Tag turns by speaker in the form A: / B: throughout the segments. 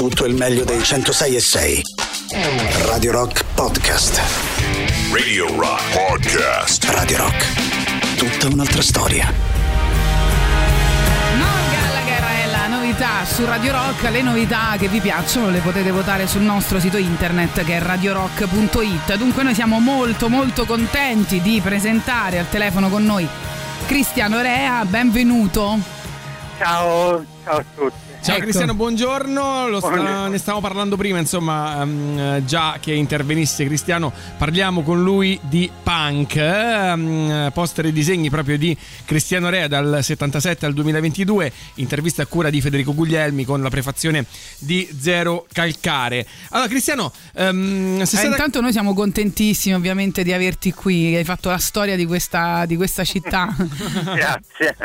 A: tutto il meglio dei 106 e 6. Radio Rock Podcast.
B: Radio Rock Podcast.
A: Radio Rock. Tutta un'altra storia.
C: Noel Gallagher è la novità su Radio Rock. Le novità che vi piacciono le potete votare sul nostro sito internet che è radiorock.it. Dunque noi siamo molto molto contenti di presentare al telefono con noi Cristiano Rea. Benvenuto.
D: Ciao, ciao a tutti.
E: Ciao
C: Ecco.
E: Cristiano, buongiorno. Lo sta-
D: Buongiorno.
E: ne stavamo parlando prima, insomma, ehm, già che intervenisse Cristiano, parliamo con lui di punk, ehm, poster e disegni proprio di Cristiano Rea dal 77 al 2022, intervista a cura di Federico Guglielmi con la prefazione di Zero Calcare. Allora Cristiano, se
C: Eh,
E: stata-
C: intanto noi siamo contentissimi ovviamente di averti qui. Hai fatto la storia di questa, di questa città.
D: Grazie.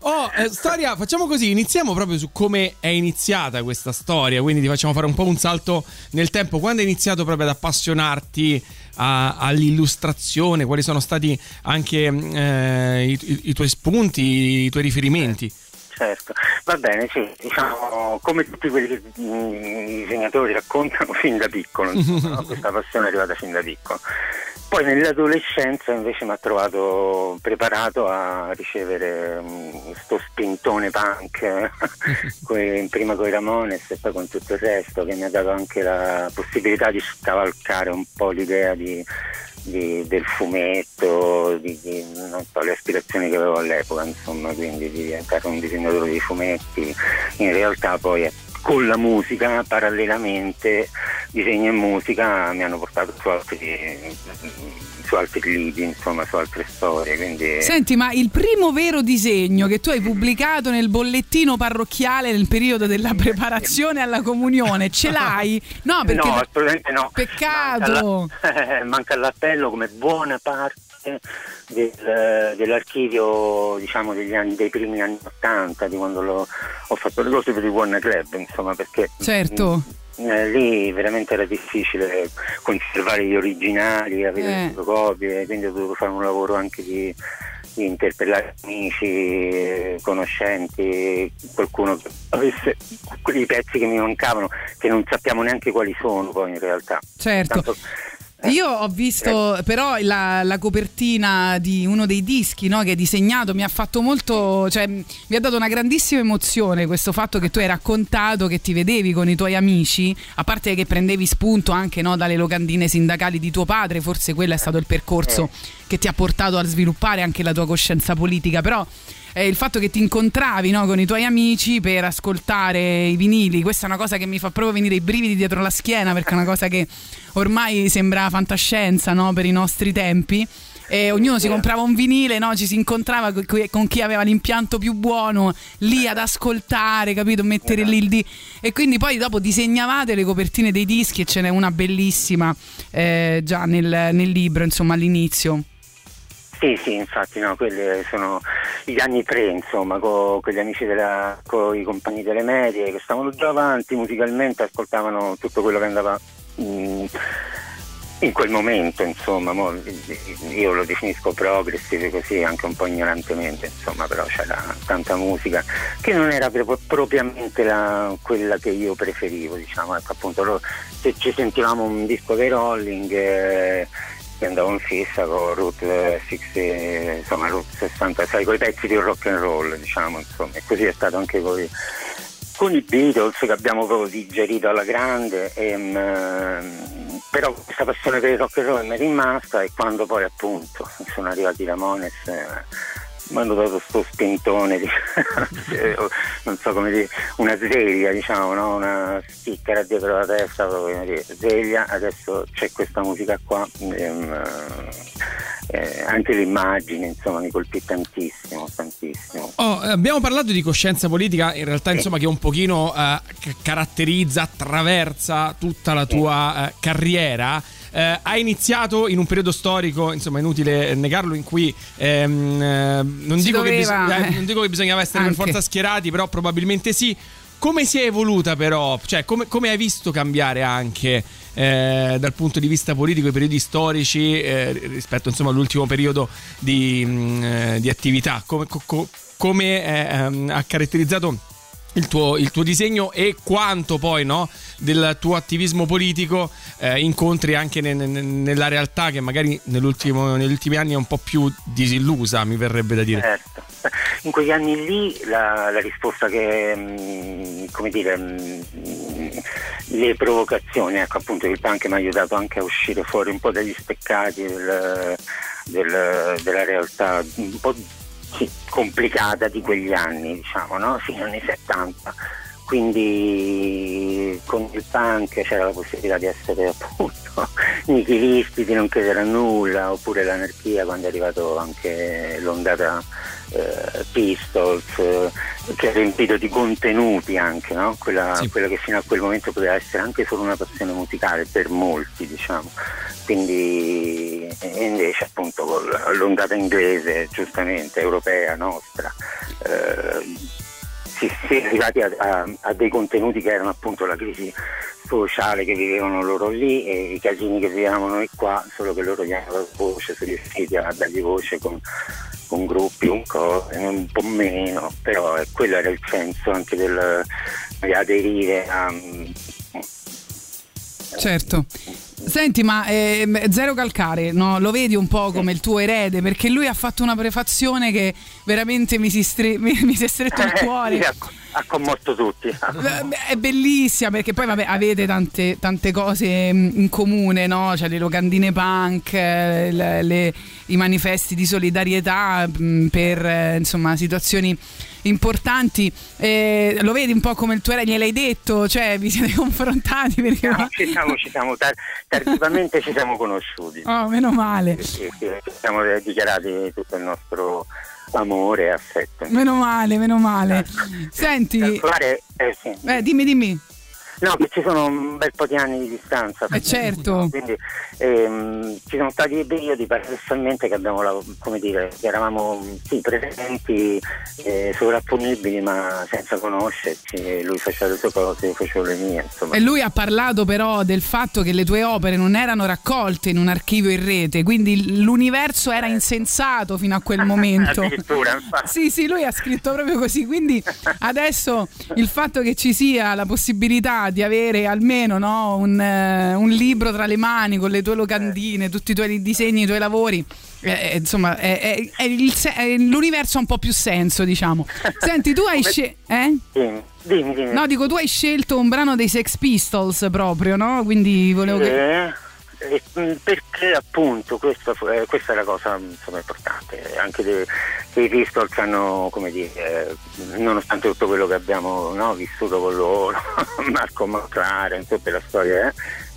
E: Oh, eh, storia, facciamo così, iniziamo proprio su come è iniziata questa storia, quindi ti facciamo fare un po' un salto nel tempo. Quando hai iniziato proprio ad appassionarti a- all'illustrazione? Quali sono stati anche eh, i, i- i tuoi spunti, i tuoi riferimenti?
D: Certo, va bene, sì, diciamo, come tutti quelli che mm, i disegnatori raccontano fin da piccolo, insomma, questa passione è arrivata fin da piccolo. Poi nell'adolescenza invece mi ha trovato preparato a ricevere questo spintone punk, coi- prima con i Ramones e poi con tutto il resto, che mi ha dato anche la possibilità di scavalcare un po' l'idea di, di- del fumetto, di, di- non so, le aspirazioni che avevo all'epoca, insomma, quindi di diventare un disegnatore di fumetti. In realtà poi con la musica, parallelamente, disegno e musica mi hanno portato su altri, su altri lidi, insomma, su altre storie. Quindi
C: Senti, ma il primo vero disegno che tu hai pubblicato nel bollettino parrocchiale nel periodo della preparazione alla comunione, ce l'hai? No, perché
D: no, assolutamente no.
C: Peccato.
D: Manca, l'appello come buona parte del- dell'archivio diciamo degli anni, dei primi anni 80 di quando l'ho- ho fatto le cose per il Warner Club insomma perché
C: Certo.
D: mm, eh, lì veramente era difficile conservare gli originali avere
C: Eh.
D: le fotocopie quindi ho dovuto fare un lavoro anche di, di interpellare amici conoscenti qualcuno che avesse quei pezzi che mi mancavano che non sappiamo neanche quali sono poi in realtà
C: Certo.
D: Tanto-
C: Io ho visto però la, la copertina di uno dei dischi no, che hai disegnato, mi ha fatto molto, cioè mi ha dato una grandissima emozione questo fatto che tu hai raccontato che ti vedevi con i tuoi amici, a parte che prendevi spunto anche no, dalle locandine sindacali di tuo padre, forse quello è stato il percorso che ti ha portato a sviluppare anche la tua coscienza politica, però eh, il fatto che ti incontravi no, con i tuoi amici per ascoltare i vinili, questa è una cosa che mi fa proprio venire i brividi dietro la schiena perché è una cosa che ormai sembra fantascienza no, per i nostri tempi. E ognuno si comprava un vinile, no? ci si incontrava co- co- con chi aveva l'impianto più buono lì ad ascoltare, capito? Mettere lì il di- E quindi poi dopo disegnavate le copertine dei dischi e ce n'è una bellissima eh, già nel, nel libro, insomma, all'inizio.
D: Sì, sì, infatti no, quelli sono gli anni tre, insomma, con, gli amici della, con i compagni delle medie che stavano già avanti musicalmente, ascoltavano tutto quello che andava mm, in quel momento, insomma, mo- io lo definisco progressive così, anche un po' ignorantemente, insomma, però c'era tanta musica che non era proprio- propriamente la- quella che io preferivo, diciamo, ecco, appunto, lo- se ci sentivamo un disco dei Rolling eh, che andavo in fissa con Route 60, insomma Route 66, con i pezzi di rock and roll, diciamo, insomma, e così è stato anche con i, con i Beatles che abbiamo proprio digerito alla grande, e, mm, però questa passione per il rock and roll mi è rimasta e quando poi appunto sono arrivati i Ramones eh, mi hanno dato sto spintone di, non so come dire, una sveglia diciamo, no? una stickera dietro la testa, proprio dire, sveglia, adesso c'è questa musica qua, ehm, eh, anche l'immagine insomma mi colpì tantissimo, tantissimo.
E: Oh, eh, abbiamo parlato di coscienza politica, in realtà insomma che un pochino eh, ca- caratterizza, attraversa tutta la tua eh, carriera. Eh, hai iniziato in un periodo storico, insomma, inutile negarlo, in cui ehm, eh, non, dico che
C: doveva,
E: bisogna- eh, non dico che bisognava essere
C: Anche.
E: per forza schierati, però probabilmente sì. Come si è evoluta però? Cioè, come, come hai visto cambiare anche eh, dal punto di vista politico i periodi storici eh, rispetto insomma, all'ultimo periodo di, mh, eh, di attività? Come, co- co- come eh, ehm, ha caratterizzato il tuo, il tuo, disegno e quanto poi no, del tuo attivismo politico eh, incontri anche ne, ne, nella realtà che magari negli ultimi anni è un po' più disillusa, mi verrebbe da dire.
D: Certo. In quegli anni lì la, la risposta che, mm, come dire, mm, le provocazioni, ecco appunto il punk mi ha aiutato anche a uscire fuori un po' dagli speccati del, del, della realtà un po' complicata di quegli anni, diciamo, no? fino agli anni 70. Quindi con il punk c'era la possibilità di essere appunto nichilisti, di non credere a nulla, oppure l'anarchia quando è arrivato anche l'ondata eh, Pistols, eh, che ha riempito di contenuti anche, no? quella, sì. quella, che fino a quel momento poteva essere anche solo una passione musicale per molti, diciamo. Quindi invece appunto con l'ondata inglese, giustamente, europea, nostra, eh, si, è arrivati a, a, a dei contenuti che erano appunto la crisi sociale che vivevano loro lì e i casini che vivevamo noi qua, solo che loro gli hanno voce, sono riusciti a dargli voce con con gruppi un po', un po' meno, però quello era il senso anche del, di aderire a...
C: Certo. Senti, ma eh, Zero Calcare, no? lo vedi un po' come il tuo erede? Perché lui ha fatto una prefazione che veramente mi si, stre- mi, mi si è stretto al cuore.
D: ha commosso tutti.
C: È bellissima perché poi vabbè, avete tante, tante, cose mm, in comune, no? Cioè le locandine punk, eh, le, le, i manifesti di solidarietà mm, per eh, insomma situazioni importanti. Eh, lo vedi un po' come il tuo erede, gliel'hai detto, cioè vi siete confrontati? Perché...
D: No, ci siamo, ci siamo tar- tardivamente ci siamo conosciuti.
C: Oh, meno male.
D: Ci siamo dichiarati tutto il nostro amore e affetto.
C: Meno male, meno male. Ecco. Senti,
D: eh, sì.
C: eh, dimmi, dimmi.
D: No, che ci sono un bel po' di anni di distanza.
C: Eh certo.
D: Quindi ehm, ci sono stati dei periodi paradossalmente che abbiamo, come dire, che eravamo sì, presenti, eh, sovrapponibili ma senza conoscerci. Lui faceva le sue cose, io facevo le mie. Insomma.
C: E lui ha parlato però del fatto che le tue opere non erano raccolte in un archivio in rete, quindi l'universo era insensato fino a quel momento.
D: Addirittura, infatti.
C: Sì, sì, lui ha scritto proprio così. Quindi adesso il fatto che ci sia la possibilità di avere almeno no, un, uh, un, libro tra le mani con le tue locandine, tutti i tuoi disegni, i tuoi lavori. Eh, eh insomma, è, è, è l'universo ha un po' più senso, diciamo. Senti, tu hai scelto. Eh?
D: Dimmi, dimmi.
C: No, dico, tu hai scelto un brano dei Sex Pistols proprio, no? Quindi volevo.
D: Eh. Perché appunto questa, eh, questa, è la cosa insomma, importante, anche dei, dei Pistols hanno, come dire, nonostante tutto quello che abbiamo no, vissuto con loro, Marco McLaren, tutta la storia, eh,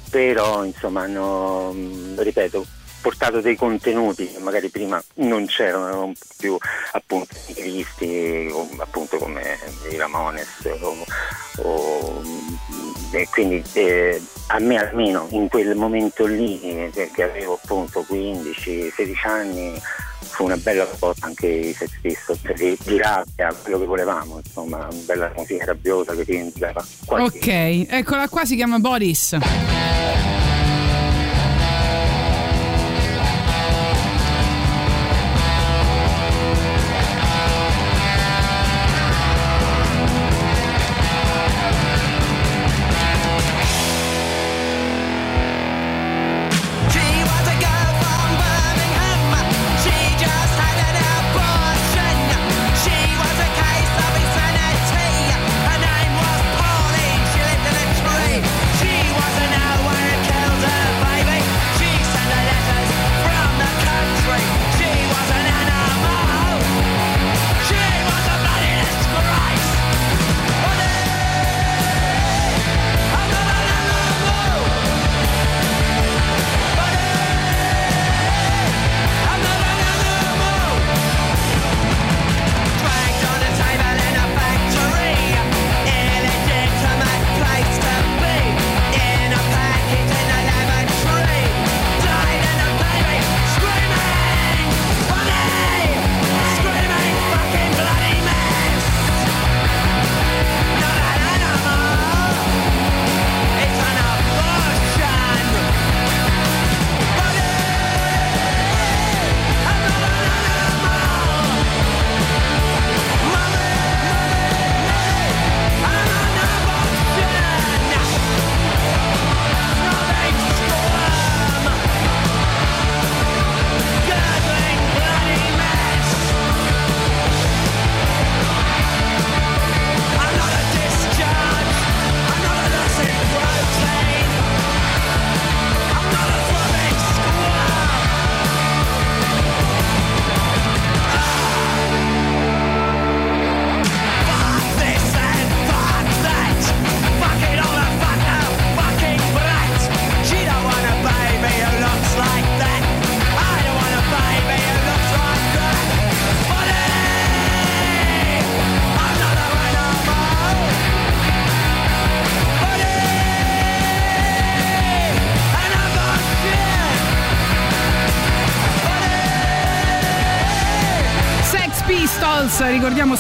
D: però insomma hanno, mm, ripeto, portato dei contenuti che magari prima non c'erano, erano più appunto visti appunto come i Ramones o, o, e quindi eh, a me almeno in quel momento lì eh, che avevo appunto 15-16 anni fu una bella cosa anche i Sex Pistols di, di rabbia, quello che volevamo, insomma, una bella musica rabbiosa che ti indicava.
C: Ok, eccola qua, si chiama Boris.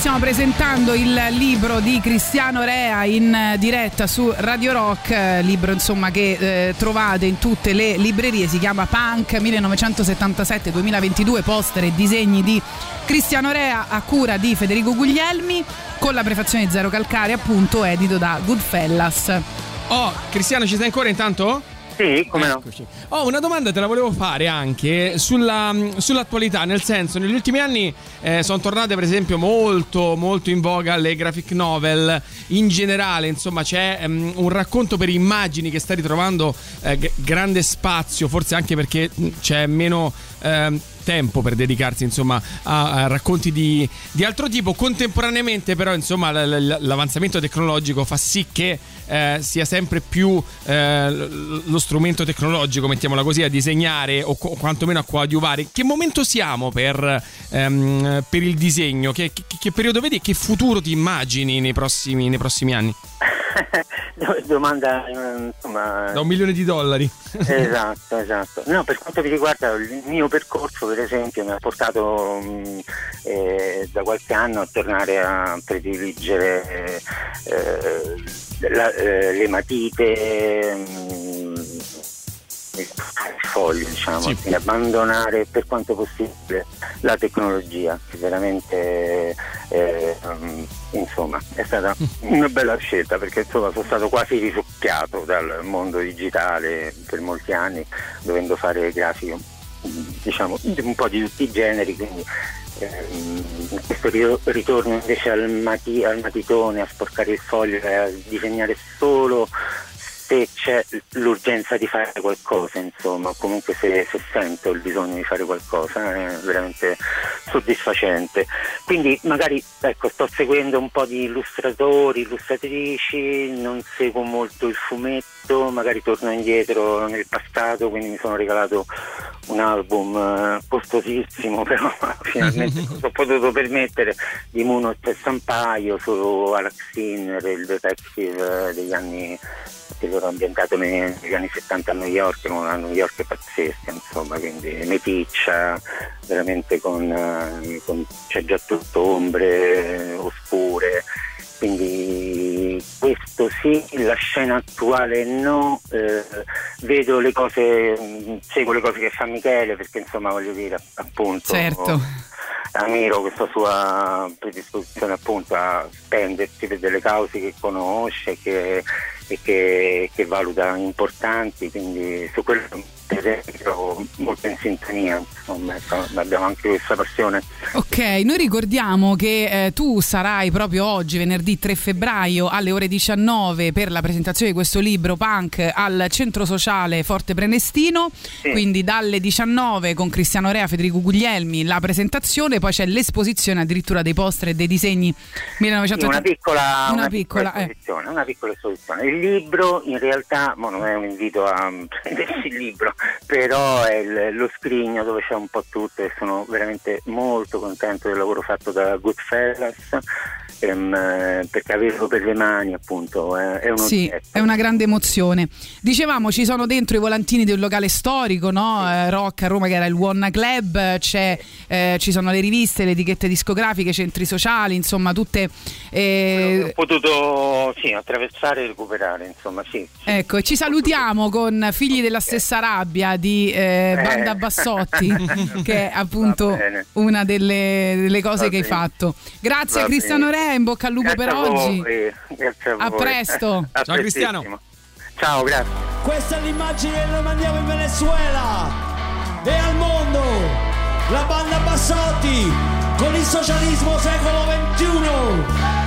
C: Stiamo presentando il libro di Cristiano Rea in diretta su Radio Rock, libro insomma che eh, trovate in tutte le librerie, si chiama Punk 1977-2022, poster e disegni di Cristiano Rea a cura di Federico Guglielmi con la prefazione Zero Calcare appunto edito da Goodfellas.
E: Oh, Cristiano ci sei ancora intanto?
D: Sì, come no?
E: Eccoci. Oh, una domanda te la volevo fare anche sulla, sull'attualità, nel senso, negli ultimi anni eh, sono tornate per esempio molto, molto in voga le graphic novel, in generale, insomma, c'è um, un racconto per immagini che sta ritrovando eh, g- grande spazio, forse anche perché c'è meno... Eh, tempo per dedicarsi insomma a, a racconti di, di, altro tipo. Contemporaneamente però insomma l'avanzamento tecnologico fa sì che eh, sia sempre più eh, lo strumento tecnologico mettiamola così a disegnare o co- quantomeno a coadiuvare. Che momento siamo per, ehm, per il disegno? Che, che, che, periodo vedi e che futuro ti immagini nei prossimi, nei prossimi anni
D: domanda insomma
E: da un milione di dollari.
D: Esatto esatto. No per quanto mi riguarda il mio percorso per esempio mi ha portato mh, eh, da qualche anno a tornare a prediligere eh, la, eh, le matite mh, il foglio, diciamo, sì. quindi abbandonare per quanto possibile la tecnologia, che veramente eh, insomma, è stata una bella scelta perché insomma, sono stato quasi risucchiato dal mondo digitale per molti anni, dovendo fare grafiche diciamo, un po' di tutti i generi, quindi ehm, questo ritorno invece al, mati, al matitone, a sporcare il foglio e a disegnare solo se c'è l'urgenza di fare qualcosa, insomma, comunque se, se, sento il bisogno di fare qualcosa, è veramente soddisfacente. Quindi magari ecco, sto seguendo un po' di illustratori, illustratrici, non seguo molto il fumetto, magari torno indietro nel passato, quindi mi sono regalato un album eh, costosissimo, però finalmente ho potuto permettere. Di Muno e Sampaio su Alex Sinner, il detective degli anni che loro ambientato negli anni 70 a New York, una New York pazzesca, insomma, quindi meticcia, veramente con, eh, con c'è già tutto ombre oscure, quindi questo sì, la scena attuale no, eh, vedo le cose, seguo le cose che fa Michele perché insomma voglio dire appunto
C: certo.
D: ammiro questa sua predisposizione appunto a spendersi per delle cause che conosce, che e che, che valuta importanti, quindi su quello esempio molto in sintonia, insomma, abbiamo anche questa passione.
C: Ok, noi ricordiamo che eh, tu sarai proprio oggi, venerdì 3 febbraio alle ore 19 per la presentazione di questo libro Punk al centro sociale Forte Prenestino, sì. quindi dalle 19 con Cristiano Rea, Federico Guglielmi la presentazione, poi c'è l'esposizione addirittura dei poster e dei disegni 1980.
D: Sì, una piccola, una, una piccola, piccola esposizione, eh. una piccola esposizione. Il libro in realtà, non è un invito a prendersi il libro, però è il, lo scrigno dove c'è un po' tutto e sono veramente molto contento del lavoro fatto da Goodfellas ehm, perché averlo per le mani appunto è, è,
C: sì, è una grande emozione dicevamo ci sono dentro i volantini del locale storico no? Sì. Eh, Rock a Roma che era il One Club eh, ci sono le riviste le etichette discografiche centri sociali insomma tutte
D: eh... ho potuto sì, attraversare e recuperare insomma sì,
C: sì. ecco e ci salutiamo con Figli della stessa rabbia di eh, eh. Banda Bassotti che è appunto una delle, delle cose Va che bene. hai fatto grazie Va Cristiano Re in bocca al lupo
D: grazie
C: per oggi.
D: Grazie a,
C: a presto.
E: Ciao Cristiano.
D: Ciao, grazie.
F: Questa è l'immagine che noi mandiamo in Venezuela e al mondo. La banda Bassotti con il socialismo secolo XXI.